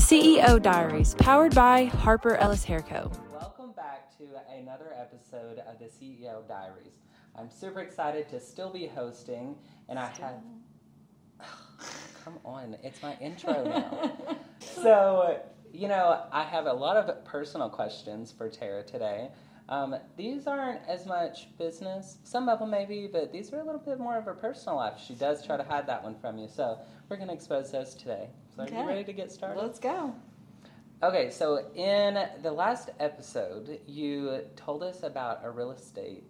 CEO Diaries, powered by Harper Ellis Hair Co. Welcome back to another episode of the CEO Diaries. I'm super excited to still be hosting, and I have. Come on, it's my intro now. so, you know, I have a lot of personal questions for Terra today. Um, these aren't as much business. Some of them maybe, but these are a little bit more of her personal life. She does try to hide that one from you, so we're going to expose those today. So, are you ready to get started? Let's go. Okay, so in the last episode, you told us about a real estate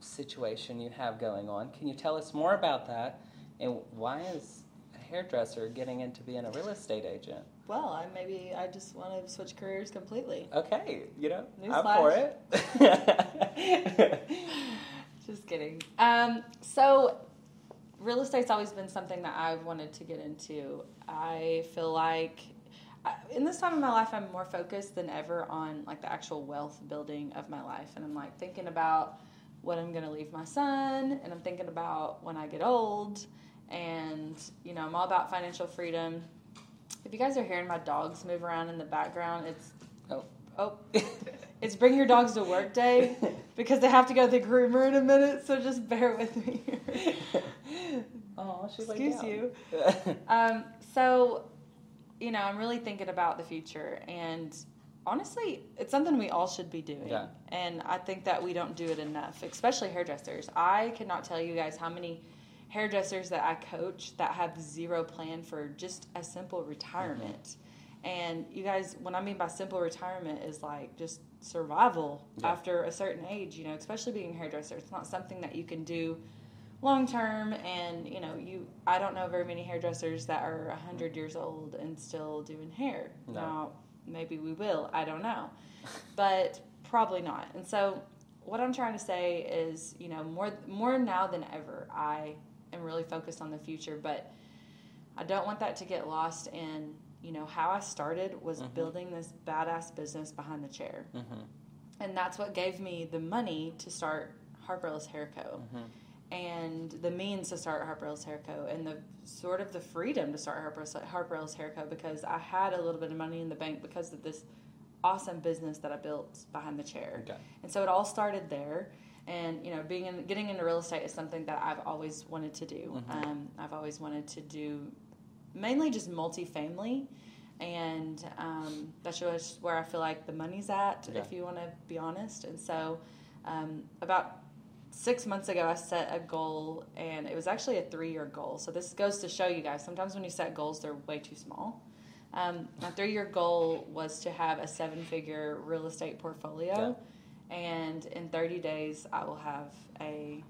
situation you have going on. Can you tell us more about that? And why is hairdresser getting into being a real estate agent? Well, I maybe I just want to switch careers completely. Okay, you know, I'm for it. Just kidding. Um, so, real estate's always been something that I've wanted to get into. I feel like in this time of my life, I'm more focused than ever on like the actual wealth building of my life, and I'm like thinking about what I'm gonna leave my son, and I'm thinking about when I get old, and you know, I'm all about financial freedom. If you guys are hearing my dogs move around in the background, it's oh. oh, it's bring your dogs to work day because they have to go to the groomer in a minute. So just bear with me. oh, she's Excuse you. Um, so, you know, I'm really thinking about the future, and honestly, it's something we all should be doing. Yeah. And I think that we don't do it enough, especially hairdressers. I cannot tell you guys how many hairdressers that I coach that have zero plan for just a simple retirement. Mm-hmm. And you guys, what I mean by simple retirement is like just survival Yeah. after a certain age, you know, especially being a hairdresser. It's not something that you can do long term and you know you i don't know very many hairdressers that are 100 years old and still doing hair No. now maybe we will i don't know but probably not and so what i'm trying to say is you know more more now than ever i am really focused on the future but i don't want that to get lost in you know how i started was Mhm. building this badass business behind the chair Mhm, and that's what gave me the money to start harper ellis hair co mhm. and the means to start Harper Ellis Hair Co. and the sort of the freedom to start Harper, Harper Ellis Hair Co. because I had a little bit of money in the bank because of this awesome business that I built behind the chair. Okay. And so it all started there. And you know, being in, getting into real estate is something that I've always wanted to do. Mhm. Um, I've always wanted to do mainly just multifamily, and um, that's just where I feel like the money's at, Yeah. if you want to be honest. And so, um, about six months ago, I set a goal, and it was actually a three-year goal. So this goes to show you guys. Sometimes when you set goals, they're way too small. Um, my three-year goal was to have a seven-figure real estate portfolio, and in 30 days, I will have a,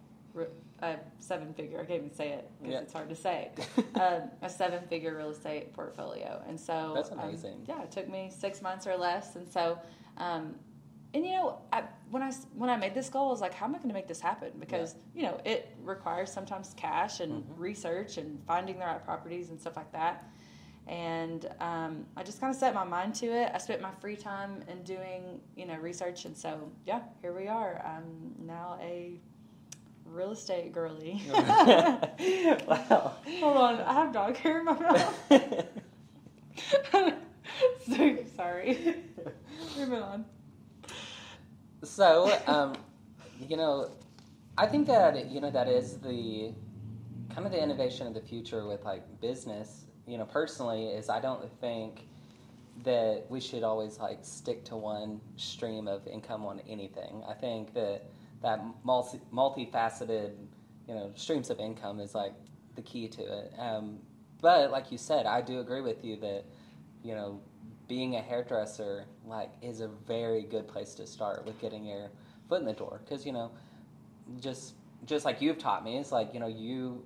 a seven-figure. I can't even say it because Yeah. it's hard to say. um, a seven-figure real estate portfolio, and so That's um, amazing. yeah, it took me six months or less, and so. Um, and you know, I, when I when I made this goal, I was like, "How am I going to make this happen?" Because you know, it requires sometimes cash and Mhm. research and finding the right properties and stuff like that. And um, I just kind of set my mind to it. I spent my free time in doing you know research, and so yeah, here we are. I'm now a real estate girly. wow. Hold on, I have dog hair in my mouth. so sorry. Moving on. So, um, you know, I think that you know that is the kind of the innovation of the future with like business. You know, personally, is I don't think that we should always like stick to one stream of income on anything. I think that that multi multifaceted, you know, streams of income is like the key to it. Um, but like you said, I do agree with you that you know being a hairdresser like is a very good place to start with getting your foot in the door because you know just just like you've taught me it's like you know you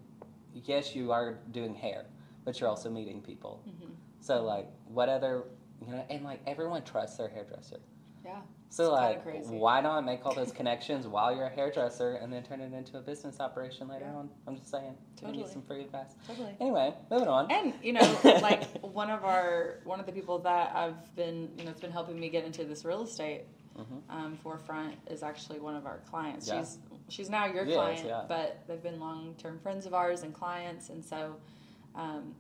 yes you are doing hair but you're also meeting people Mm-hmm. so like what other you know and like everyone trusts their hairdresser Yeah. so like why not make all those connections while you're a hairdresser and then turn it into a business operation later Yeah. on i'm just saying giving you Totally. some free advice Totally. anyway moving on And you know, like one of our one of the people that I've been you know, it's been helping me get into this real estate Mhm. um, forefront is actually one of our clients. Yeah. She's she's now your Yes, client, yeah. but they've been long term friends of ours and clients, and so um,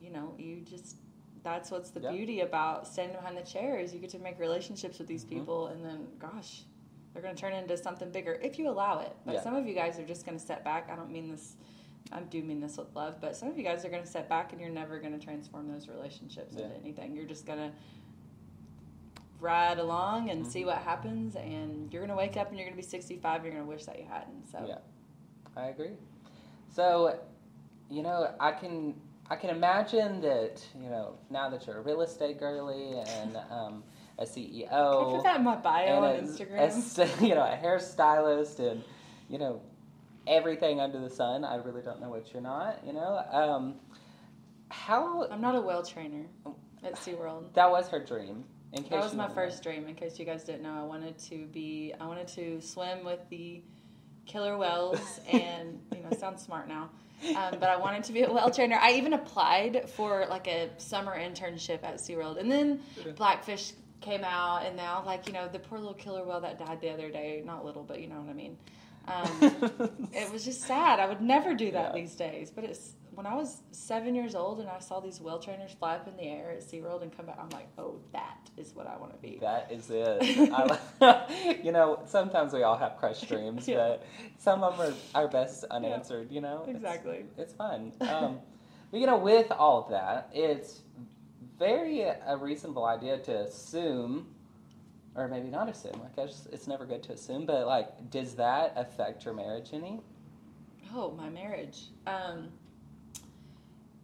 you know, you just that's what's the Yeah. beauty about standing behind the chair is you get to make relationships with these Mhm. people, and then gosh, they're going to turn into something bigger if you allow it. But Yeah. some of you guys are just going to step back. I don't mean this. I do mean this with love, but some of you guys are going to step back, and you're never going to transform those relationships Yeah. into anything. You're just going to ride along and see Mhm. what happens, and you're going to wake up and you're going to be 65. You're going to wish that you hadn't. So Yeah, I agree. So, you know, I can I can imagine that you know now that you're a real estate girly and um, a CEO, Can I put that in my bio on a- Instagram? a you know, a hairstylist and you know everything under the sun. I really don't know what you're not. You know, um, how I'm not a whale trainer at SeaWorld. that was her dream. In case That was my first know. dream. In case you guys didn't know, I wanted to be. I wanted to swim with the killer whales, and you know, sounds smart now. Um, but I wanted to be a whale trainer. I even applied for like a summer internship at SeaWorld, and then Blackfish came out, and now like you know the poor little killer whale that died the other day. Not little, but you know what I mean. Um, it was just sad. I would never do that Yeah. these days. But it's when I was seven years old and I saw these whale trainers fly up in the air at SeaWorld and come back, I'm like, oh, that is what I want to be. That is it. I, you know, sometimes we all have crush dreams, Yeah. but some of them are, are best unanswered, you know? Exactly. It's, fun. Um, but, you know, with all of that, it's very a reasonable idea to assume, or maybe not assume, I guess it's never good to assume, but, like, does that affect your marriage any? Oh, my marriage. Um,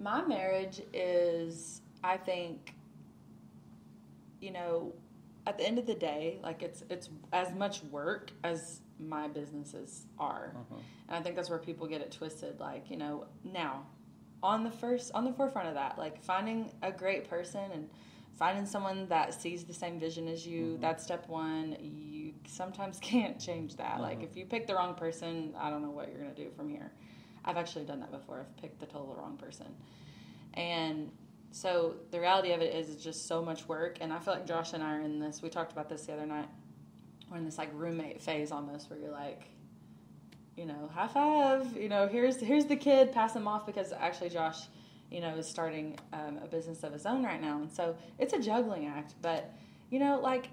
my marriage is, I think, you know, at the end of the day, like it's it's as much work as my businesses are, Mhm. and I think that's where people get it twisted. Like you know, now on the first on the forefront of that, like finding a great person and finding someone that sees the same vision as you. Mhm. That's step one. You sometimes can't change that. Like Mhm. if you pick the wrong person, I don't know what you're gonna do from here. I've actually done that before. I've picked the total wrong person. And so the reality of it is it's just so much work and I feel like Josh and I are in this we talked about this the other night. We're in this like roommate phase almost where you're like, you know, high five, you know, here's here's the kid, pass him off because actually Josh, you know, is starting um, a business of his own right now. And so it's a juggling act. But, you know, like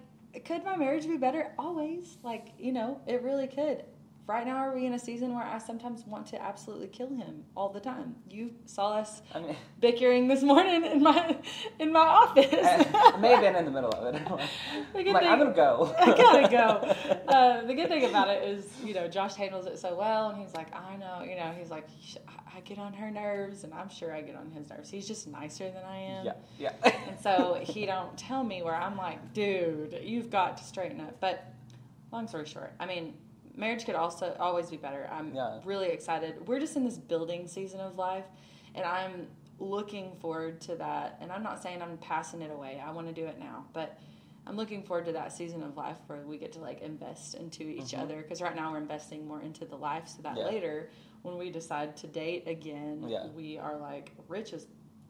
could my marriage be better? Always. Like, you know, it really could. Right now, are we in a season where I sometimes want to absolutely kill him all the time? You saw us I mean, bickering this morning in my in my office. I may have been in the middle of it. The good like, thing- I'm to go. I gotta go. Uh, the good thing about it is, you know, Josh handles it so well, and he's like, I know, you know, he's like, I get on her nerves, and I'm sure I get on his nerves. He's just nicer than I am. yeah, yeah. And so he don't tell me where I'm like, dude, you've got to straighten up. But long story short, I mean, marriage could also always be better. I'm Yeah. really excited. We're just in this building season of life, and I'm looking forward to that. And I'm not saying I'm passing it away. I want to do it now, but I'm looking forward to that season of life where we get to like invest into each Mhm. other. Because right now we're investing more into the life, so that Yeah. later when we decide to date again, Yeah. we are like rich as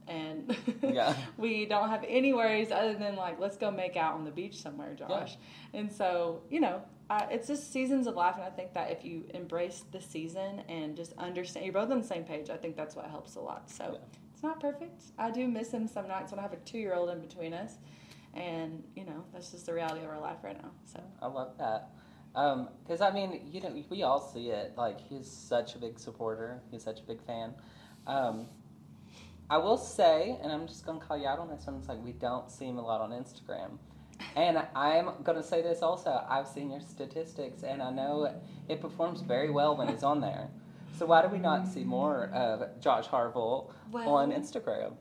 and Yeah. we don't have any worries other than like let's go make out on the beach somewhere josh and so you know uh, it's just seasons of life and i think that if you embrace the season and just understand you're both on the same page i think that's what helps a lot so Yeah. it's not perfect i do miss him some nights when i have a two-year-old in between us and you know that's just the reality of our life right now so I love that. Because, I mean, you know, we all see it. Like, he's such a big supporter, he's such a big fan. Um, I will say, and I'm just going to call you out on this one, it's like we don't see him a lot on Instagram. And I'm going to say this also I've seen your statistics, and I know it performs very well when he's on there. So, why do we not see more of Josh Harvell Well- on Instagram?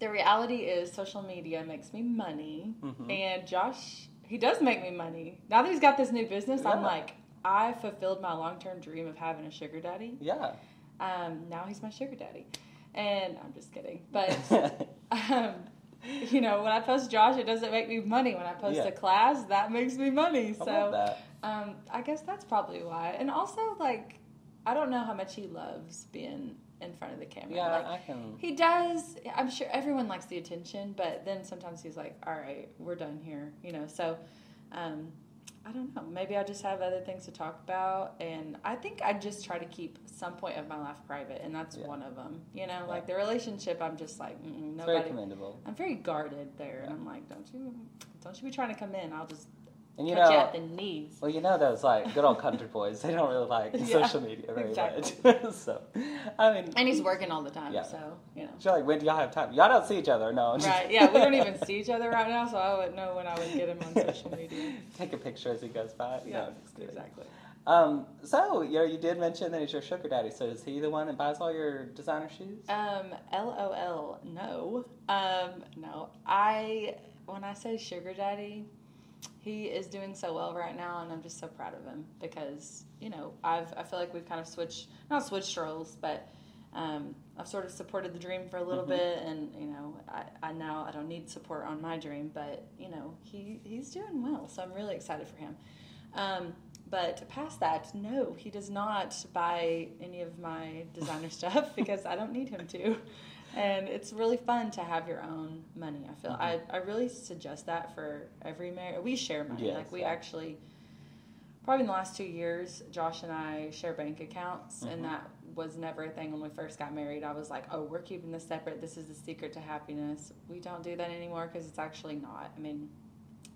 the reality is social media makes me money Mhm. and josh he does make me money now that he's got this new business i'm like i fulfilled my long-term dream of having a sugar daddy Yeah. um, now he's my sugar daddy and i'm just kidding but um, you know when i post josh it doesn't make me money when i post Yeah. a class that makes me money I so um, I guess that's probably why. And also, like, I don't know how much he loves being in front of the camera. Yeah, like, I can. he does. I'm sure everyone likes the attention, but then sometimes he's like, "All right, we're done here," you know. So, um, I don't know. Maybe I just have other things to talk about, and I think I just try to keep some point of my life private, and that's Yeah. one of them. You know, Yeah. like the relationship, I'm just like mm-mm, It's very nobody. commendable. I'm very guarded there, and I'm like, don't you, don't you be trying to come in? I'll just And you you know, at the knees. well, you know those like good old country boys. They don't really like Yeah, social media very exactly. much. so, I mean, And he's working all the time, Yeah. so you know. she's like, when do y'all have time? Y'all don't see each other, no? Right? Yeah, we don't even see each other right now, so I wouldn't know when I would get him on social media. Take a picture as he goes by. Yeah, no, exactly. Um, so you know, you did mention that he's your sugar daddy. So is he the one that buys all your designer shoes? Um, LOL, no. Um, no. I, when I say sugar daddy, he is doing so well right now, and I'm just so proud of him because, you know, I've, I feel like we've kind of switched, not switched roles, but um, I've sort of supported the dream for a little Mhm. bit, and, you know, I, I now, I don't need support on my dream, but, you know, he, he's doing well, so I'm really excited for him. Um, but past that, no, he does not buy any of my designer stuff because I don't need him to. And it's really fun to have your own money. I feel I, I really suggest that for every marriage. We share money. Yes, like we actually, probably in the last two years, Josh and I share bank accounts, Mhm. and that was never a thing when we first got married. I was like, oh, we're keeping this separate. This is the secret to happiness. We don't do that anymore because it's actually not. I mean,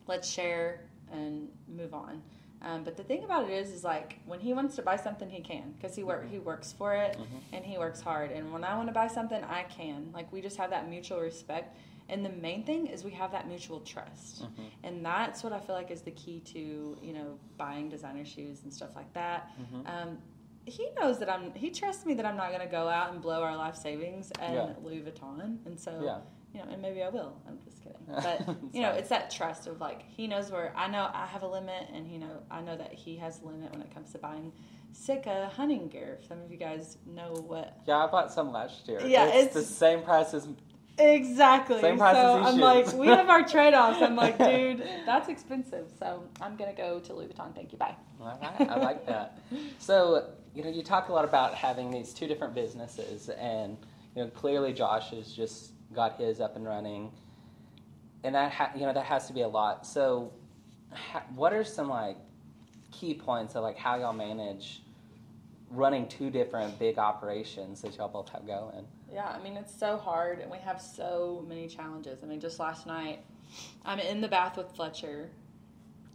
let's share and move on. Um, but the thing about it is, is like when he wants to buy something, he can because he work he works for it Mhm. and he works hard. And when I want to buy something, I can. Like we just have that mutual respect. And the main thing is we have that mutual trust. Mhm. And that's what I feel like is the key to you know buying designer shoes and stuff like that. Mhm. Um, he knows that I'm. He trusts me that I'm not going to go out and blow our life savings and Yeah. Louis Vuitton. And so Yeah. You know, and maybe I will. I'm just kidding. But you know, it's that trust of like he knows where I know I have a limit, and he know I know that he has a limit when it comes to buying Sitka hunting gear. Some of you guys know what Yeah, I bought some last year. Yeah, it's, the same price as exactly. Same price so as I'm shoes. like, we have our trade offs. I'm like, dude, that's expensive. So I'm gonna go to Louis Vuitton. Thank you. Bye. All right, I like that. So, you know, you talk a lot about having these two different businesses, and you know, clearly Josh is just got his up and running, and that ha- you know that has to be a lot. So, ha- what are some like key points of like how y'all manage running two different big operations that y'all both have going? Yeah, I mean, it's so hard, and we have so many challenges. I mean, just last night, I'm in the bath with Fletcher.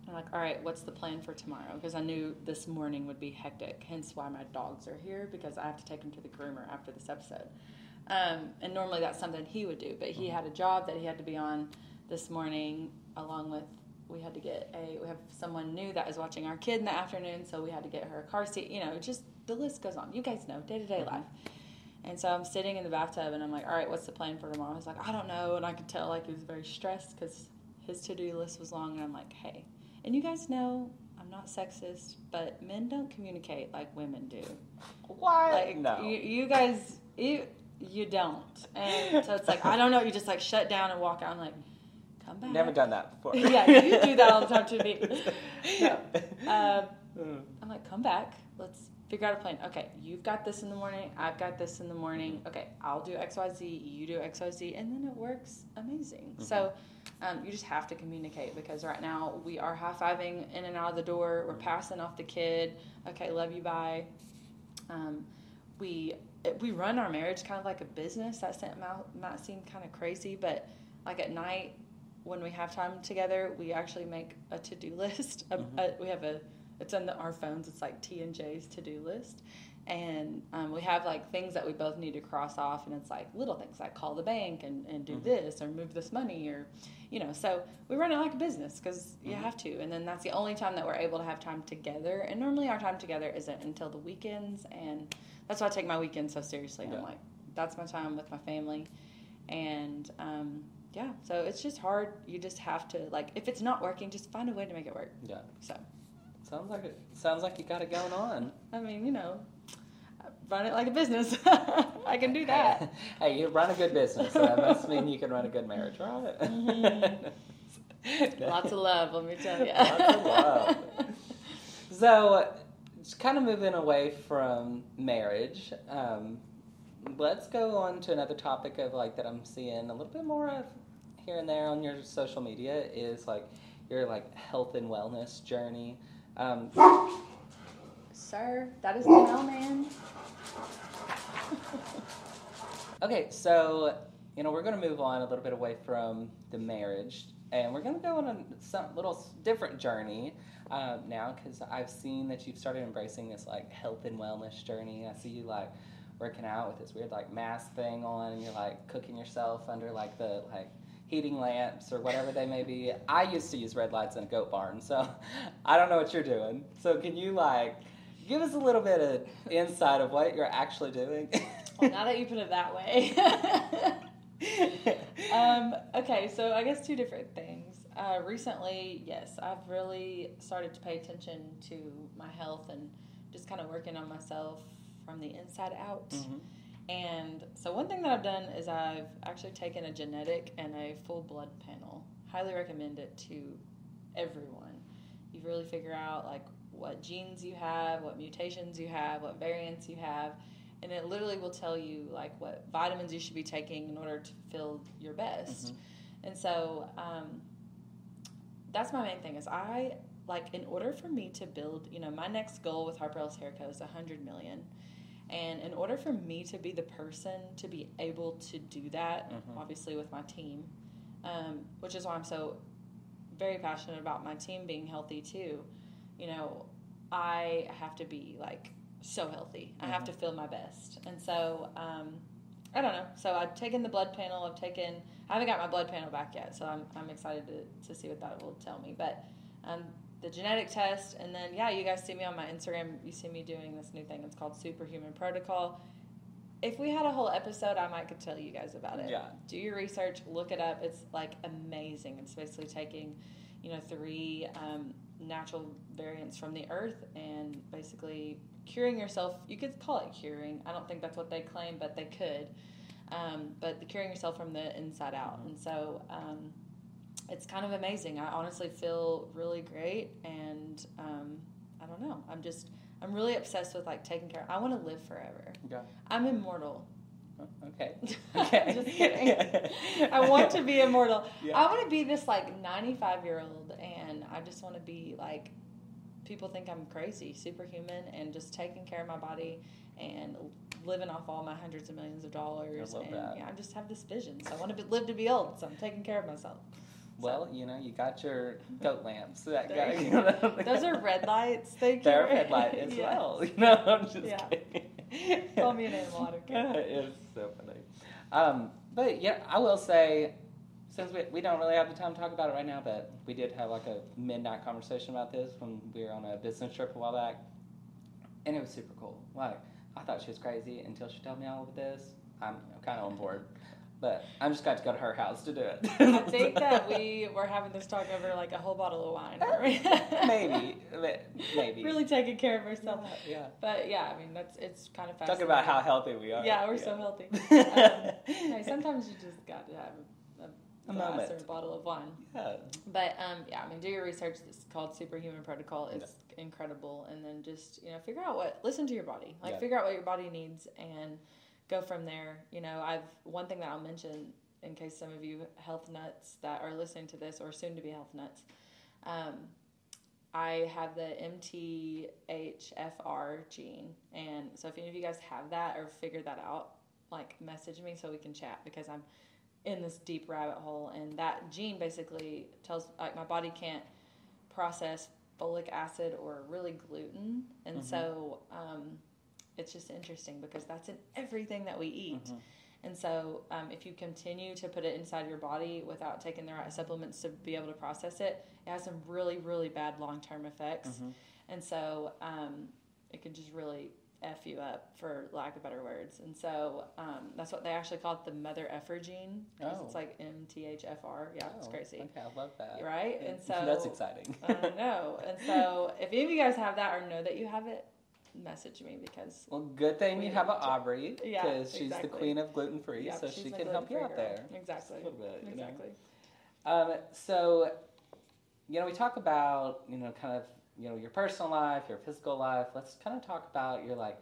I'm like, all right, what's the plan for tomorrow? Because I knew this morning would be hectic, hence why my dogs are here, because I have to take them to the groomer after this episode. Um, and normally that's something he would do, but he had a job that he had to be on this morning, along with we had to get a we have someone new that is watching our kid in the afternoon, so we had to get her a car seat. You know, just the list goes on. You guys know day to day life. And so I'm sitting in the bathtub and I'm like, all right, what's the plan for tomorrow? He's like, I don't know. And I could tell like he was very stressed because his to do list was long. And I'm like, hey, and you guys know I'm not sexist, but men don't communicate like women do. Why? Like no. you, you guys, you you don't. And so it's like I don't know. You just like shut down and walk out. I'm like, come back. Never done that before. yeah, you do that all the time to me. No. Um. I'm like, come back. Let's figure out a plan. Okay, you've got this in the morning. I've got this in the morning. Okay, I'll do X, Y, Z. You do X, Y, Z, and then it works amazing. So um, you just have to communicate because right now we are high fiving in and out of the door. We're passing off the kid. Okay, love you, bye. Um, we we run our marriage kind of like a business. That might, might seem kind of crazy, but like at night when we have time together, we actually make a to do list. Mhm. a- we have a it's on the, our phones. It's like T and J's to do list, and um, we have like things that we both need to cross off, and it's like little things like call the bank and, and do Mhm. this or move this money or you know. So we run it like a business because you Mhm. have to, and then that's the only time that we're able to have time together. And normally our time together isn't until the weekends, and that's why I take my weekends so seriously. Yeah. I'm like, that's my time with my family, and um, yeah. So it's just hard. You just have to like, if it's not working, just find a way to make it work. Yeah. So Sounds like it. Sounds like you got it going on. I mean, you know, run it like a business. I can do that. Hey, you run a good business. So that must mean you can run a good marriage, right? Mhm. Lots of love, let me tell you. Lots of love. So, just kind of moving away from marriage, um, let's go on to another topic of like that I'm seeing a little bit more of here and there on your social media is like your like health and wellness journey. Um, Sir, that is the mailman. okay, so you know we're going to move on a little bit away from the marriage, and we're going to go on a some little different journey uh, now because I've seen that you've started embracing this like health and wellness journey. I see you like working out with this weird like mask thing on, and you're like cooking yourself under like the like heating lamps or whatever they may be. I used to use red lights in a goat barn, so I don't know what you're doing. So can you like give us a little bit of insight of what you're actually doing? Well, now that you put it that way. um, okay, so I guess two different things. Uh, recently, yes, I've really started to pay attention to my health and just kind of working on myself from the inside out. Mhm. And so, one thing that I've done is I've actually taken a genetic and a full blood panel. Highly recommend it to everyone. You really figure out like what genes you have, what mutations you have, what variants you have, and it literally will tell you like what vitamins you should be taking in order to feel your best. Mhm. And so um, that's my main thing is I like in order for me to build, you know, my next goal with Harper Ellis Hair Co is 100 million. And in order for me to be the person to be able to do that, Mhm. obviously with my team, um, which is why I'm so very passionate about my team being healthy too. You know, I have to be like so healthy. I have Mhm. to feel my best. And so, um, I don't know. So I've taken the blood panel. I've taken. I haven't got my blood panel back yet, so I'm, I'm excited to, to see what that will tell me. But um, the genetic test, and then yeah, you guys see me on my Instagram. You see me doing this new thing. It's called Superhuman Protocol. If we had a whole episode, I might could tell you guys about it. Yeah. Do your research. Look it up. It's like amazing. It's basically taking, you know, three um, natural variants from the earth and basically curing yourself. You could call it curing. I don't think that's what they claim, but they could. Um, but the curing yourself from the inside out. And so um, it's kind of amazing. I honestly feel really great. And um, I don't know. I'm just, I'm really obsessed with like taking care. I want to live forever. Yeah. I'm immortal. Okay. Okay. Just kidding. I want to be immortal. Yeah. I want to be this like 95 year old, and I just want to be like, people think I'm crazy, superhuman, and just taking care of my body and living off all my hundreds of millions of dollars. And yeah, I just have this vision. So I want to be, live to be old. So I'm taking care of myself. Well, you know, you got your goat lamps. That guy, you know, Those are red lights. Thank They're you. red light as Yes. well. You know, I'm just Yeah. kidding. Call me an animal. I don't care. it's so funny. Um, but yeah, I will say, since we, we don't really have the time to talk about it right now, but we did have like a midnight conversation about this when we were on a business trip a while back, and it was super cool. Like I thought she was crazy until she told me all of this. I'm kind of on board, but I'm just got to go to her house to do it. I think that we were having this talk over like a whole bottle of wine. weren't maybe, maybe really taking care of ourselves. Yeah, yeah. But yeah, I mean that's it's kind of Talking fascinating. about how healthy we are. yeah, we're so healthy. Um, sometimes you just got to have a, A glass moment. or a bottle of wine. Yeah. But um, yeah, I mean, do your research. It's called Superhuman Protocol. It's incredible, and then just you know figure out what listen to your body. Like Yeah. figure out what your body needs and go from there. You know, I've one thing that I'll mention in case some of you health nuts that are listening to this or soon to be health nuts. Um, I have the MTHFR gene, and so if any of you guys have that or figured that out, like message me so we can chat because I'm in this deep rabbit hole, and that gene basically tells like my body can't process folic acid or really gluten, and Mhm. so um, it's just interesting because that's in everything that we eat. Mhm. And so, um, if you continue to put it inside your body without taking the right supplements to be able to process it, it has some really, really bad long term effects. Mhm. And so, um, it could just really F you up, for lack of better words. And so, um, that's what they actually call it the mother effer gene. Oh. It's like MTHFR. Yeah, it's Oh, crazy. Okay, I love that. Right? Yeah. And so- that's exciting. I know. And so, if any of you guys have that or know that you have it, message me because well, good thing We you have a Aubrey Yeah, because she's the queen of gluten free, Yep, so she can help you out girl. there. Exactly. Just a little bit, you know? Exactly. Um, so, you know, we talk about, you know, kind of, you know, your personal life, your physical life. Let's kind of talk about your, like,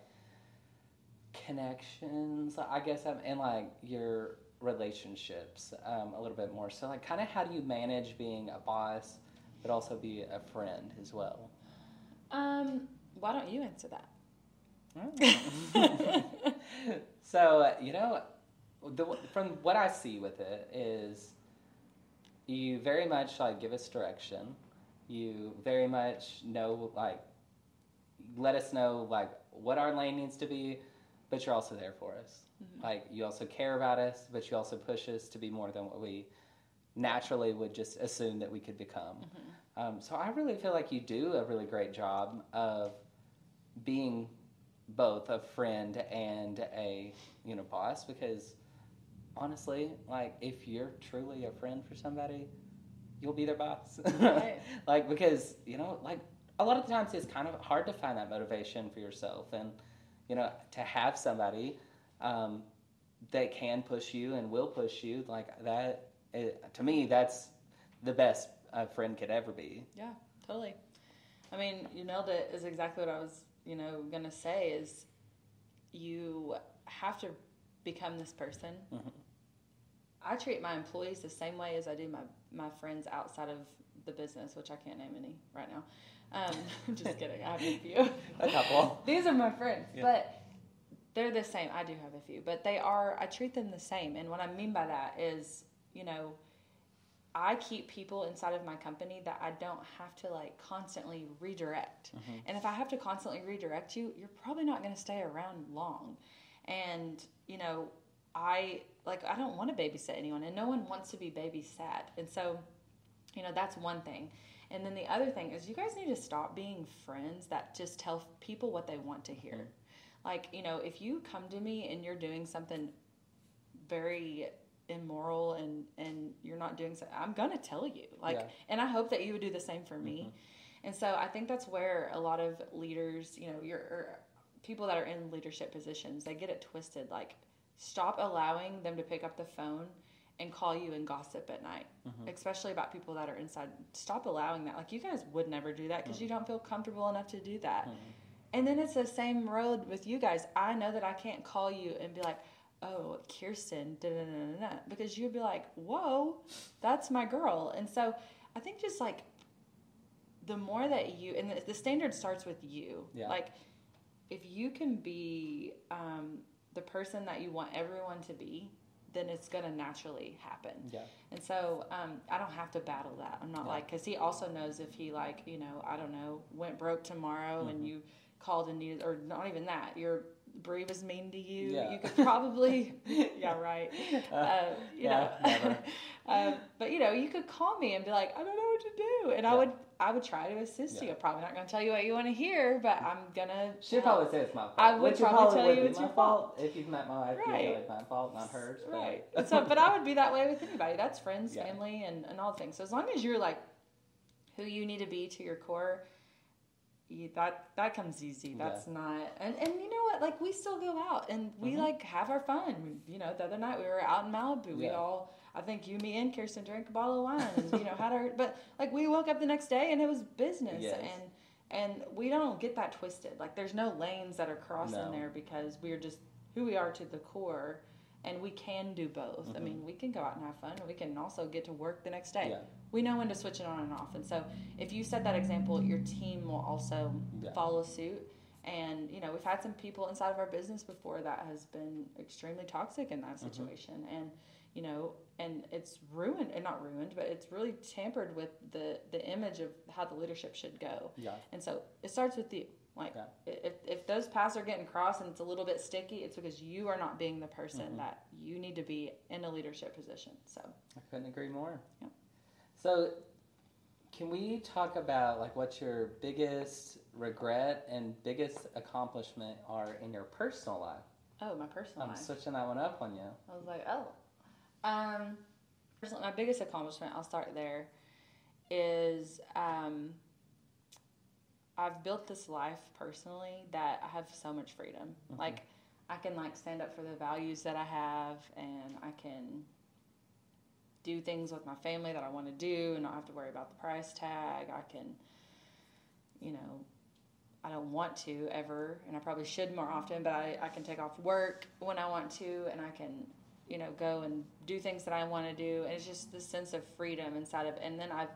connections, I guess, um, and, like, your relationships um, a little bit more. So, like, kind of how do you manage being a boss, but also be a friend as well? Um, why don't you answer that? so uh, you know, the, from what I see with it is, you very much like give us direction. You very much know like, let us know like what our lane needs to be, but you're also there for us. Mm-hmm. Like you also care about us, but you also push us to be more than what we naturally would just assume that we could become. Mm-hmm. Um, so I really feel like you do a really great job of being both a friend and a you know boss because honestly like if you're truly a friend for somebody you'll be their boss Right. like because you know like a lot of the times it's kind of hard to find that motivation for yourself and you know to have somebody um, that can push you and will push you like that it, to me that's the best a friend could ever be Yeah, totally. I mean, you nailed it. Is exactly what I was, you know, gonna say. Is you have to become this person. Mhm. I treat my employees the same way as I do my my friends outside of the business, which I can't name any right now. Um, I'm just kidding. I have a few. a couple These are my friends, Yeah. but they're the same. I do have a few, but they are. I treat them the same, and what I mean by that is, you know, I keep people inside of my company that I don't have to like constantly redirect. And if I have to constantly redirect you, you're probably not going to stay around long. And you know, I like I don't want to babysit anyone, and no one wants to be babysat. And so, you know, that's one thing. And then the other thing is, you guys need to stop being friends that just tell people what they want to hear. Mm-hmm. Like, you know, if you come to me and you're doing something very immoral and and you're not doing so, I'm gonna tell you. Like, Yeah. and I hope that you would do the same for me. Mm-hmm. And so I think that's where a lot of leaders, you know, your or er, people that are in leadership positions, they get it twisted. Like, stop allowing them to pick up the phone and call you and gossip at night, mm-hmm. especially about people that are inside. Stop allowing that. Like, you guys would never do that because you mm-hmm. don't feel comfortable enough to do that. Mm-hmm. And then it's the same road with you guys. I know that I can't call you and be like, oh, Kirsten, da da da da da, because you'd be like, whoa, that's my girl. And so I think just like the more that you, and the, the standard starts with you. Yeah. Like, if you can be um, the person that you want everyone to be, then it's going to naturally happen. yeah And so um, I don't have to battle that. I'm not Yeah. like, because he also knows if he, like, you know, I don't know, went broke tomorrow Mm-hmm. and you called and needed, or not even that, your Brie was mean to you, Yeah. you could probably, yeah, right. Uh, you yeah, know, never. um, but you know, you could call me and be like, I don't know what to do, and I would, I would try to assist Yeah. you. I'm probably not going to tell you what you want to hear, but I'm gonna. She'd probably say it's my fault. I would which it probably tell you it's your fault. If you've met my wife, Right. usually it's my fault, not hers. but- Right. So, but I would be that way with anybody. That's friends, Yeah. family, and, and all things. So as long as you're like who you need to be to your core, you, that that comes easy. That's not. And and you know what? Like we still go out and we Mhm. like have our fun. We, you know, the other night we were out in Malibu. We all. I think you, me, and Kirsten drank a bottle of wine, and you know had our. But like we woke up the next day and it was business, Yes. and and we don't get that twisted. Like there's no lanes that are crossing No. there because we're just who we are to the core, and we can do both. I Mhm. mean, we can go out and have fun, and we can also get to work the next day. Yeah. We know when to switch it on and off, and so if you set that example, your team will also Yeah. follow suit. And you know, we've had some people inside of our business before that has been extremely toxic in that Mm-hmm. situation, and you know, and it's ruined, and not ruined, but it's really tampered with the the image of how the leadership should go. Yeah. And so it starts with you. Like Yeah. if, if those paths are getting crossed and it's a little bit sticky, it's because you are not being the person Mhm. that you need to be in a leadership position. So I couldn't agree more. Yep. So, can we talk about like what your biggest regret and biggest accomplishment are in your personal life? oh, my personal I'm life. switching that one up on you. I was like, oh. Um, personally, my biggest accomplishment, I'll start there, is um, I've built this life personally that I have so much freedom. Mhm. Like, I can like stand up for the values that I have, and I can do things with my family that I want to do, and not have to worry about the price tag. I can, you know, I don't want to ever, and I probably should more often, but I, I can take off work when I want to, and I can, you know, go and do things that I want to do. And it's just this sense of freedom inside of, and then I've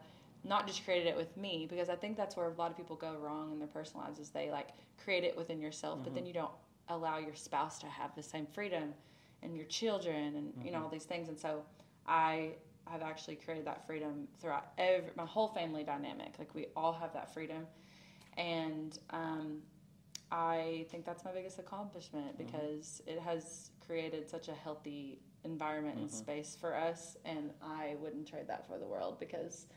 not just created it with me because I think that's where a lot of people go wrong in their personal lives is they like create it within yourself, but then mm-hmm. you don't allow your spouse to have the same freedom and your children and you know mm-hmm. all these things. And so I have actually created that freedom throughout every my whole family dynamic. Like we all have that freedom, and um, I think that's my biggest accomplishment mm-hmm. because it has created such a healthy environment and space for us, and I wouldn't trade that for the world because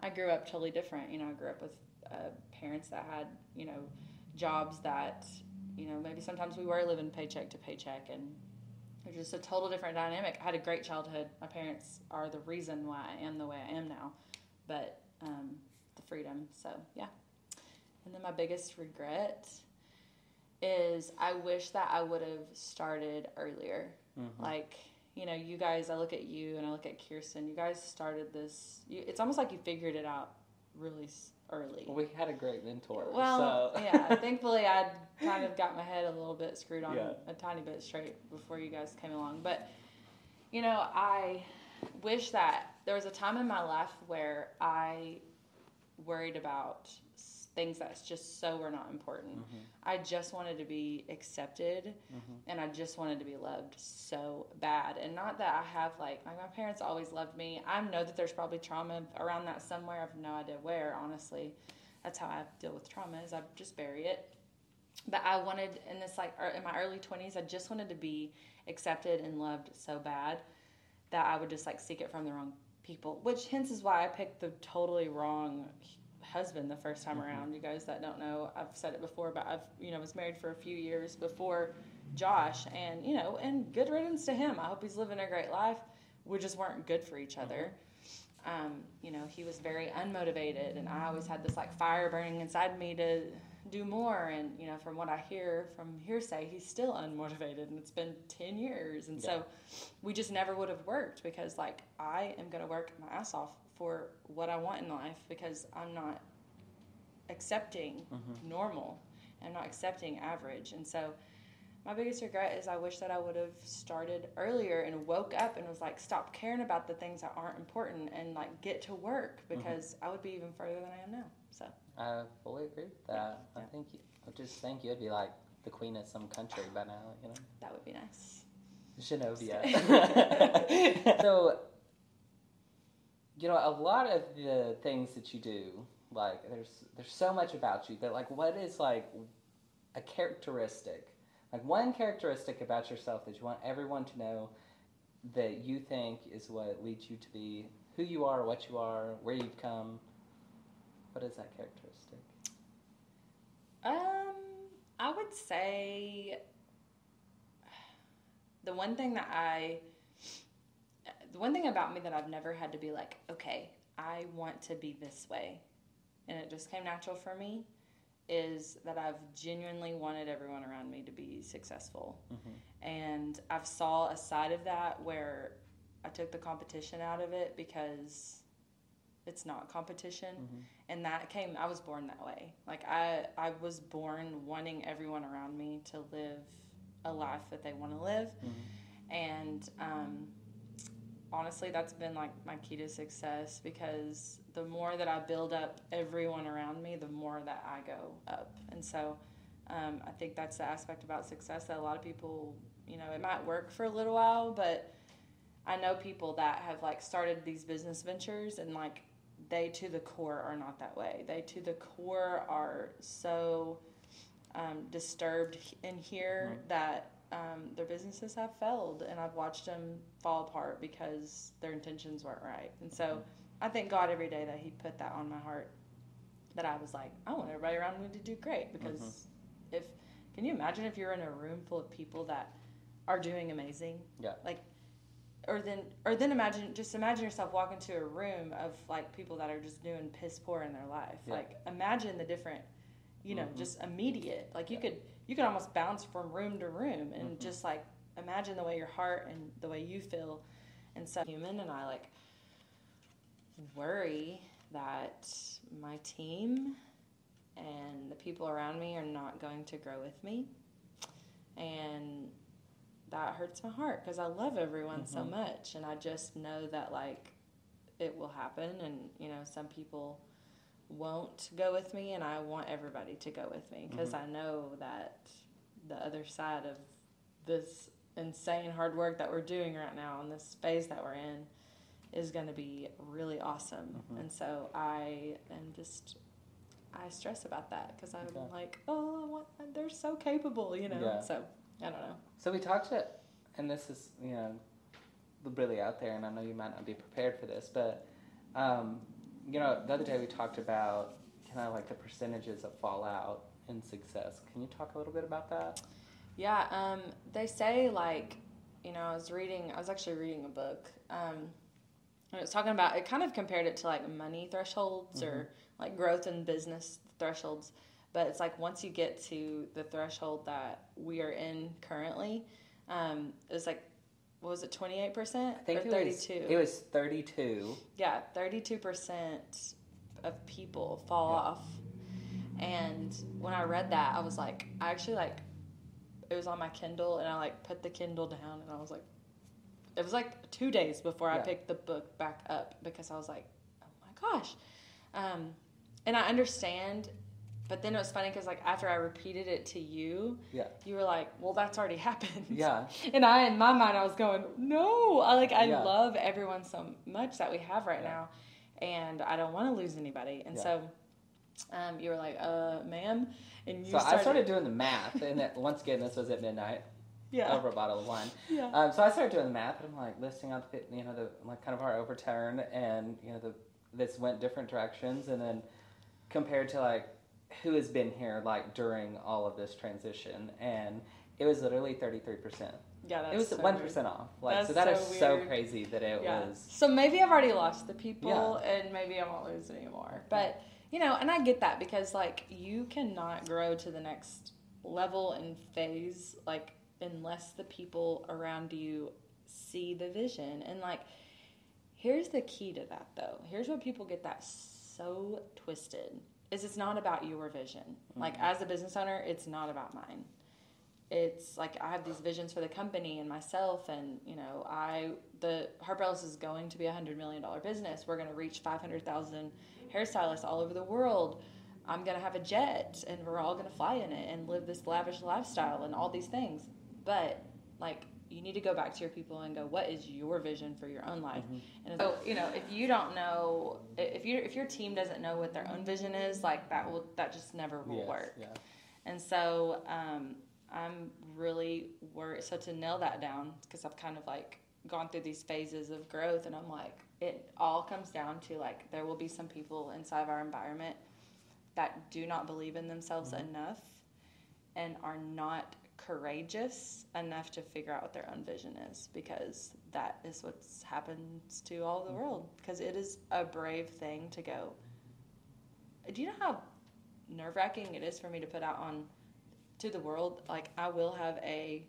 I grew up totally different. You know, I grew up with uh, parents that had you know jobs that you know maybe sometimes we were living paycheck to paycheck and it was just a total different dynamic. I had a great childhood. My parents are the reason why I am the way I am now, but um, the freedom. So yeah. And then my biggest regret is I wish that I would have started earlier. Mm-hmm. Like you know, you guys. I look at you and I look at Kirsten. You guys started this. You, it's almost like you figured it out really early. We had a great mentor. Well, so. yeah. Thankfully, I'd kind of got my head a little bit screwed on Yeah. a tiny bit straight before you guys came along. But you know, I wish that there was a time in my life where I worried about things that's just so were not important. Mm-hmm. I just wanted to be accepted, and I just wanted to be loved so bad. And not that I have like like my parents always loved me. I know that there's probably trauma around that somewhere. I've no idea where. Honestly, that's how I deal with trauma. Is I just bury it. But I wanted in this like er- in my early twenties, I just wanted to be accepted and loved so bad that I would just like seek it from the wrong people. Which hence is why I picked the totally wrong husband the first time around. You guys that don't know, I've said it before, but I've you know was married for a few years before Josh, and you know, and good riddance to him. I hope he's living a great life. We just weren't good for each other. Um, you know, he was very unmotivated, and I always had this like fire burning inside me to do more. And you know, from what I hear from hearsay, he's still unmotivated, and it's been ten years, and so we just never would have worked because like I am going to work my ass off for what I want in life because I'm not accepting mm-hmm. normal. I'm not accepting average, and so my biggest regret is I wish that I would have started earlier and woke up and was like, stop caring about the things that aren't important and like get to work mm-hmm. because I would be even further than I am now. So I fully agree with that. I Yeah. think you, I just think you'd be like the queen of some country by now, you know. that would be nice. Genovia. so, you know, a lot of the things that you do, like there's there's so much about you that like what is like a characteristic, like one characteristic about yourself that you want everyone to know that you think is what leads you to be who you are, what you are, where you've come. What is that characteristic? Um, I would say the one thing that I, the one thing about me that I've never had to be like, okay, I want to be this way, and it just came natural for me, is that I've genuinely wanted everyone around me to be successful, mm-hmm. and I've saw a side of that where I took the competition out of it because it's not competition. Mm-hmm. And that came i was born that way. Like i i was born wanting everyone around me to live a life that they want to live mm-hmm. and um, honestly that's been like my key to success because the more that i build up everyone around me the more that i go up and so um, i think that's the aspect about success that a lot of people you know it might work for a little while but i know people that have like started these business ventures and like they to the core are not that way. They to the core are so um, disturbed in here that um, their businesses have failed, and I've watched them fall apart because their intentions weren't right. And so I thank God every day that He put that on my heart. That I was like, I want everybody around me to do great because if can you imagine if you're in a room full of people that are doing amazing? Yeah. Like or then or then imagine just imagine yourself walking to a room of like people that are just doing piss poor in their life Yeah. like imagine the different you know Mhm. just immediate like you Yeah. could you could almost bounce from room to room and Mhm. just like imagine the way your heart and the way you feel and so human and i like worry that my team and the people around me are not going to grow with me and that hurts my heart because I love everyone so Mhm. much, and I just know that like it will happen, and you know, some people won't go with me, and I want everybody to go with me because Mhm. I know that the other side of this insane hard work that we're doing right now in this phase that we're in is going to be really awesome. Mhm. And so I am just I stress about that because I'm Okay. like, oh, I want, they're so capable, you know. Yeah. So I don't know. So we talked to, and this is you know, really out there, and I know you might not be prepared for this, but um, you know, the other day we talked about kind of like the percentages of fallout in success. Can you talk a little bit about that? Yeah, um, they say like, you know, I was reading. I was actually reading a book, um, and it was talking about. It kind of compared it to like money thresholds or like growth in business thresholds. But it's like once you get to the threshold that we are in currently, um, it's like, what was it, twenty eight percent I think or it thirty was it was thirty two. Yeah, thirty-two percent of people fall Yeah. off. And when I read that, I was like, I actually like, it was on my Kindle, and I like put the Kindle down, and I was like, it was like two days before I picked the book back up because I was like, oh my gosh, um, and I understand. But then it was funny because like after I repeated it to you, Yeah. you were like, "Well, that's already happened." Yeah. And I, in my mind, I was going, no, I like, I Yeah. love everyone so much that we have right Yeah. now, and I don't want to lose anybody. And Yeah. so, um, you were like, uh, ma'am, and you So started, I started doing the math, and it, once again, this was at midnight yeah, over a bottle of wine. yeah, Um, so I started doing the math, and I'm like listing out the you know the like kind of our overturn, and you know the this went different directions, and then compared to like who has been here like during all of this transition, and it was literally 33 percent. yeah. That's It was one weird. percent off. Like That's so that is so so weird. crazy that it Yeah. was. So maybe I've already lost the people, and maybe I won't lose anymore. But you know, and I get that because like you cannot grow to the next level and phase like unless the people around you see the vision. And like, here's the key to that though. Here's where people get that so twisted: is it's not about your vision. Mm-hmm. Like as a business owner, it's not about mine it's like I have these visions for the company and myself, and you know, I the Harper Ellis is going to be a hundred million dollar business. We're going to reach five hundred thousand hairstylists all over the world. I'm going to have a jet, and we're all going to fly in it and live this lavish lifestyle and all these things. But like, you need to go back to your people and go, what is your vision for your own life? And so, you know, if you don't know, if you if your team doesn't know what their own vision is, like that will that just never will Yes, work. Yeah. And so um, I'm really worried. So to nail that down, because I've kind of like gone through these phases of growth, and I'm like, it all comes down to like there will be some people inside of our environment that do not believe in themselves enough and are not courageous enough to figure out what their own vision is because that is what happens to all the world. Because it is a brave thing to go do you know how nerve-wracking it is for me to put out on to the world? Like i will have a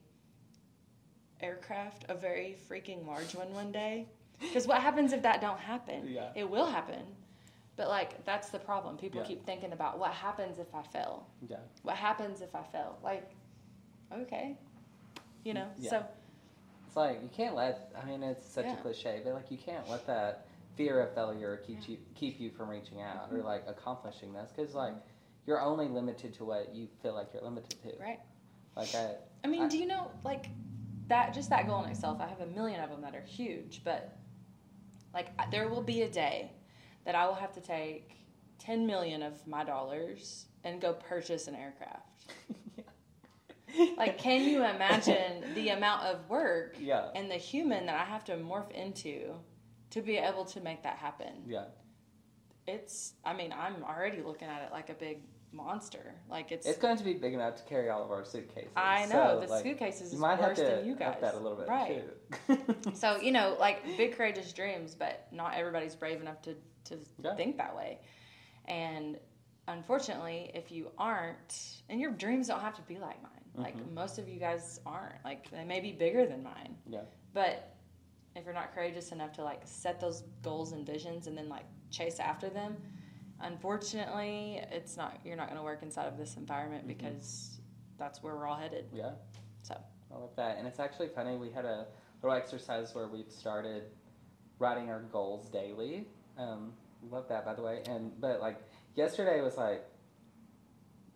aircraft a very freaking large one one day. Because what happens if that don't happen? Yeah. it will happen. But like that's the problem. People Yeah. keep thinking about what happens if i fail. Yeah. what happens if i fail? Like okay you know Yeah. so It's like you can't let. I mean, it's such Yeah. a cliche, but like you can't let that fear of failure keep you keep you from reaching out Mm-hmm. or like accomplishing this because like you're only limited to what you feel like you're limited to. right Like I. I mean, I- do you know like that? Just that goal in itself. I have a million of them that are huge, but like there will be a day that I will have to take ten million of my dollars and go purchase an aircraft. Like, can you imagine the amount of work Yeah. and the human that I have to morph into to be able to make that happen? Yeah. It's. I mean, I'm already looking at it like a big monster. Like it's. It's going to be big enough to carry all of our suitcases. I know So, the like, suitcases is might have to than you up that a little bit right? too. So you know, like big courageous dreams, but not everybody's brave enough to to Yeah. think that way. And unfortunately, if you aren't, and your dreams don't have to be like mine. Like Mhm. most of you guys aren't. Like they may be bigger than mine, yeah. but if you're not courageous enough to like set those goals and visions and then like chase after them, unfortunately, it's not. You're not going to work inside of this environment Mhm. because that's where we're all headed. Yeah. So I like that. And it's actually funny. We had a little exercise where we've started writing our goals daily. Um, love that, by the way. And but like yesterday was like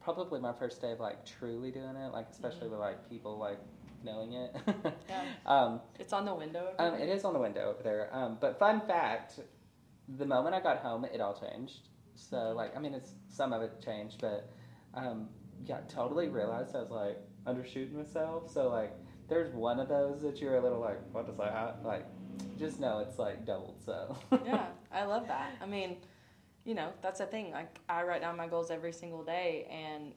probably my first day of like truly doing it, like especially with like people like knowing it. Yeah. um, It's on the window. over um, it is on the window over there. Um, but fun fact, the moment I got home, it all changed. So Mhm. like, I mean, it's some of it changed, but um, yeah, totally realized I was like undershooting myself. So like, there's one of those that you're a little like, what does that have? like? Just know it's like doubled. So yeah, I love that. I mean, you know, that's the thing. Like I write down my goals every single day, and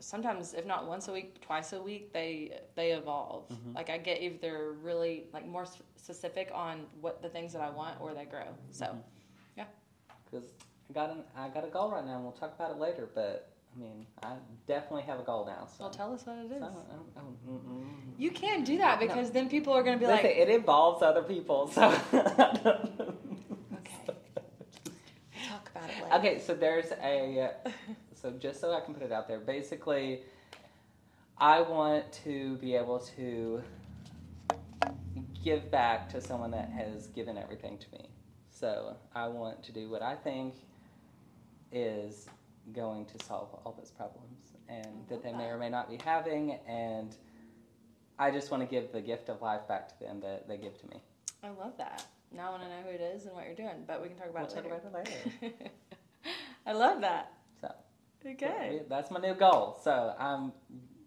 sometimes, if not once a week, twice a week, they they evolve. Mhm. Like I get either really like more specific on what the things that I want, or they grow. So Mhm. yeah. because I got an I got a goal right now, and we'll talk about it later. But I mean, I definitely have a goal now. So. well, tell us what it is. So, um, um, mm, mm. You can't do that because then people are going to be Listen, like, it involves other people, so. Okay. about it later. Okay, so there's a. So just so I can put it out there, basically, I want to be able to give back to someone that has given everything to me. So I want to do what I think is going to solve all those problems and that they may or may not be having, and I just want to give the gift of life back to them that they give to me. I love that. Now I want to know who it is and what you're doing, but we can talk about We'll it talk later. about it later. I love that. So. Okay. That's my new goal. So um,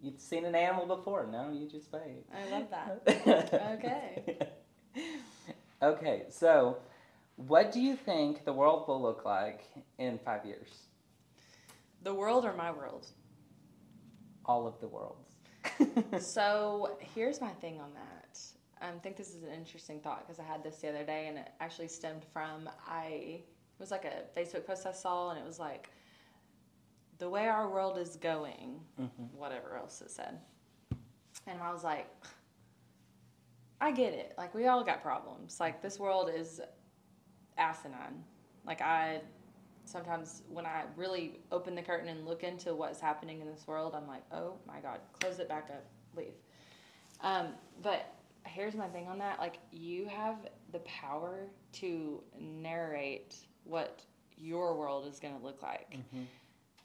you've seen an animal before. No, you just wait. I love that. okay. Okay. So, what do you think the world will look like in five years? The world or my world? All of the worlds. so here's my thing on that. I think this is an interesting thought because I had this the other day and it actually stemmed from I it was like a Facebook post I saw and it was like the way our world is going, Mhm. whatever else it said. And I was like, I get it. Like we all got problems. Like this world is asinine. Like I sometimes when I really open the curtain and look into what's happening in this world, I'm like, oh my god, close it back up, leave. Um, but here's my thing on that: like you have the power to narrate what your world is going to look like. Mhm.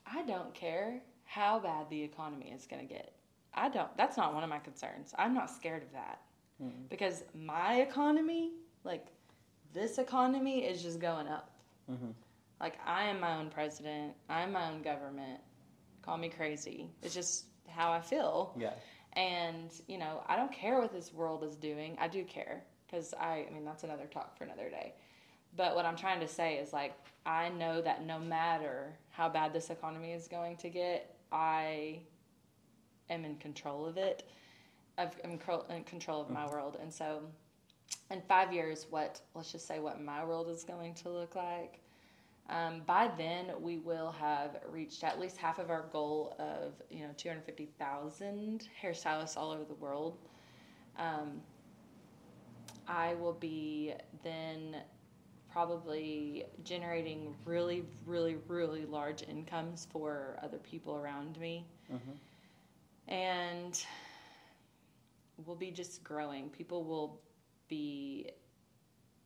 I don't care how bad the economy is going to get. I don't. That's not one of my concerns. I'm not scared of that Mhm. because my economy, like this economy, is just going up. Mhm. Like I am my own president. I'm my own government. Call me crazy. It's just how I feel. Yeah. And you know, I don't care what this world is doing. I do care because I. I mean, that's another talk for another day. But what I'm trying to say is like I know that no matter how bad this economy is going to get, I am in control of it. I've- I'm in control of my mm. world, and so in five years, what let's just say what my world is going to look like. Um, by then, we will have reached at least half of our goal of you know 250,000 hairstylists all over the world. Um, I will be then probably generating really, really, really large incomes for other people around me. Mhm. And we'll be just growing. People will be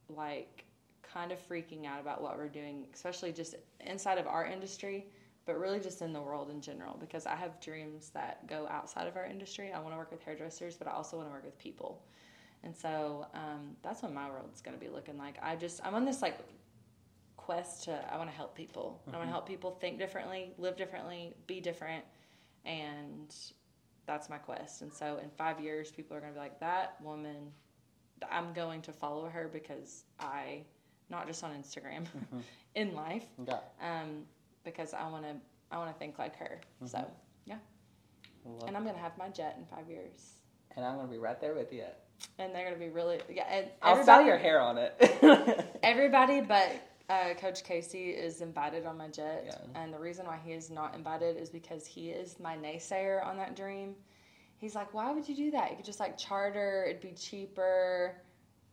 like kind of freaking out about what we're doing, especially just inside of our industry, but really just in the world in general. Because I have dreams that go outside of our industry. I want to work with hairdressers, but I also want to work with people. And so um, that's what my world's going to be looking like. I just, I'm on this like quest to, I want to help people. I want to help people think differently, live differently, be different. And that's my quest. And so in five years, people are going to be like, that woman, I'm going to follow her because I, not just on Instagram, in life, Yeah. um, because I want to, I want to think like her. So, yeah. Love And I'm going to have my jet in five years. and I'm gonna be right there with you. And they're going to be really, yeah. And I'll sell your hair on it. Everybody but uh, Coach Casey is invited on my jet. Yeah. And the reason why he is not invited is because he is my naysayer on that dream. He's like, why would you do that? You could just like charter, it'd be cheaper.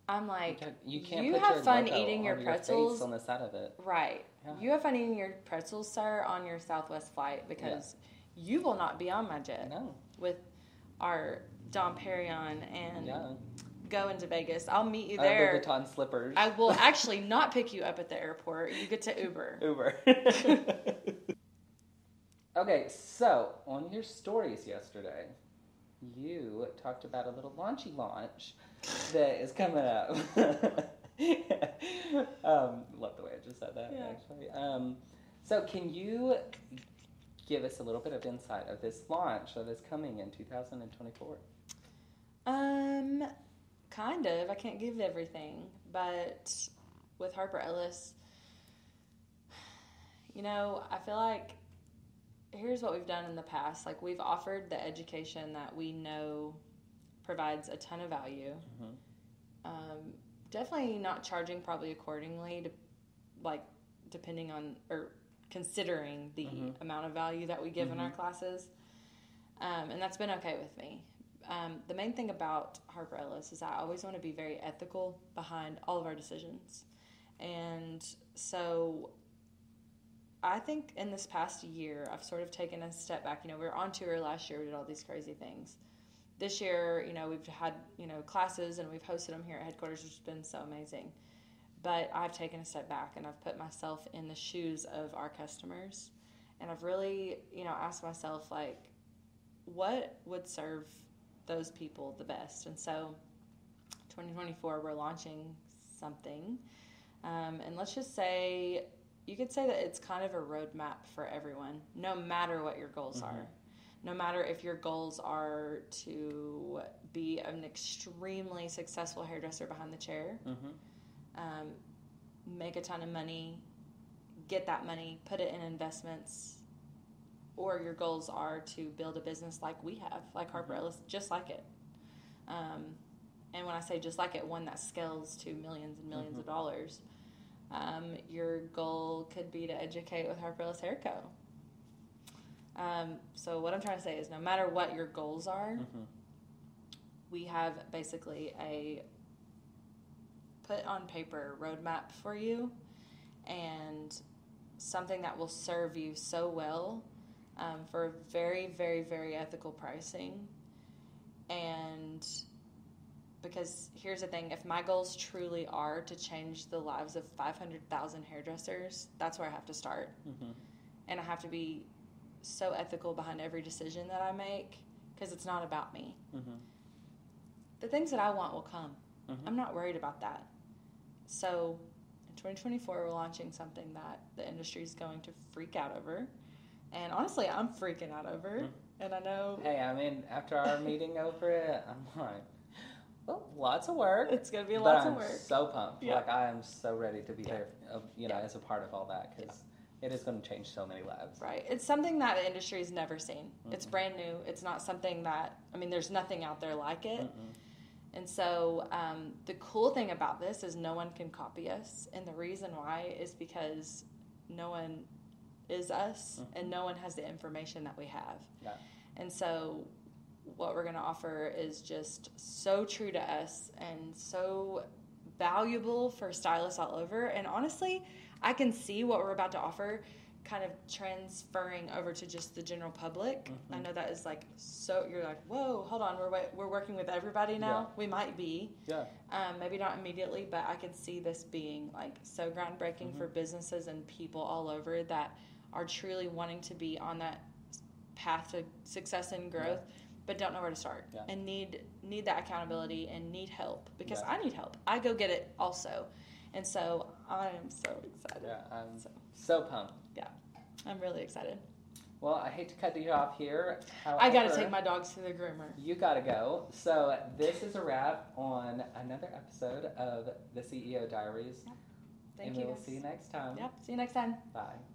I'm like, you can't you put have your fun eating your pretzels. face on the side of it. right. Yeah. You have fun eating your pretzels, sir, on your Southwest flight because you will not be on my jet No. with our Dom Perignon and Yeah. go into Vegas. I'll meet you there. Louboutin slippers. I will actually not pick you up at the airport. You get to Uber. Uber. okay, so on your stories yesterday, you talked about a little launchy launch that is coming up. um, love the way I just said that, Yeah. actually. Um, so, can you give us a little bit of insight of this launch that is coming in 2024? Um, kind of. I can't give everything, but with Harper Ellis, you know, I feel like here's what we've done in the past. Like we've offered the education that we know provides a ton of value. Mhm. Um, definitely not charging probably accordingly to like depending on or considering the Mhm. amount of value that we give in Mhm. our classes. Um, and that's been okay with me. Um, the main thing about Harper Ellis is I always want to be very ethical behind all of our decisions. And so I think in this past year, I've sort of taken a step back. You know, we were on tour last year, we did all these crazy things. This year, you know, we've had, you know, classes and we've hosted them here at headquarters, which has been so amazing. But I've taken a step back and I've put myself in the shoes of our customers. And I've really, you know, asked myself, like, what would serve those people the best? And so 2024, we're launching something. Um, and let's just say, you could say that it's kind of a roadmap for everyone, no matter what your goals Mhm. are. No matter if your goals are to be an extremely successful hairdresser behind the chair, Mm-hmm. um, make a ton of money, get that money, put it in investments, or your goals are to build a business like we have, like Harper Mhm. Ellis, just like it. Um, and when I say just like it, one that scales to millions and 1000000s of Mhm. dollars, um, your goal could be to educate with Harper Ellis Hair Co. Um, so what I'm trying to say is, no matter what your goals are, Mm-hmm. we have basically a put on paper roadmap for you and something that will serve you so well um, for very very very ethical pricing and because here's the thing if my goals truly are to change the lives of 500000 hairdressers that's where i have to start Mm-hmm. and i have to be so ethical behind every decision that i make because it's not about me Mm-hmm. the things that I want will come. Mhm. I'm not worried about that. So, in 2024, we're launching something that the industry is going to freak out over. And honestly, I'm freaking out over. Mhm. And I know Hey, I mean, after our meeting over it, I'm like, lots of work. it's going to be lots of work. so pumped. Yeah. Like, I am so ready to be Yeah. there, uh, you know, Yeah. as a part of all that because it is going to change so many lives. Right. It's something that the industry has never seen. It's Mhm. brand new. It's not something that, I mean, there's nothing out there like it. Mm-mm. And so um, the cool thing about this is no one can copy us. And the reason why is because no one is us Mhm. and no one has the information that we have. Yeah. And so what we're going to offer is just so true to us and so valuable for stylists all over. And honestly, I can see what we're about to offer kind of transferring over to just the general public. Mhm. I know that is like so you're like, "Whoa, hold on. We're we're working with everybody now." Yeah. We might be. Yeah. Um, maybe not immediately, but I can see this being like so groundbreaking for Mhm. businesses and people all over that are truly wanting to be on that path to success and growth, but don't know where to start Yeah. and need need that accountability and need help because Yeah. I need help. I go get it also, and so I am so excited. Yeah. I'm So so pumped. Yeah. I'm really excited. Well, I hate to cut you off here. I got to take my dogs to the groomer. You gotta go. So this is a wrap on another episode of the CEO Diaries, Thank and you. And we will see you next time. Yep. See you next time. Bye.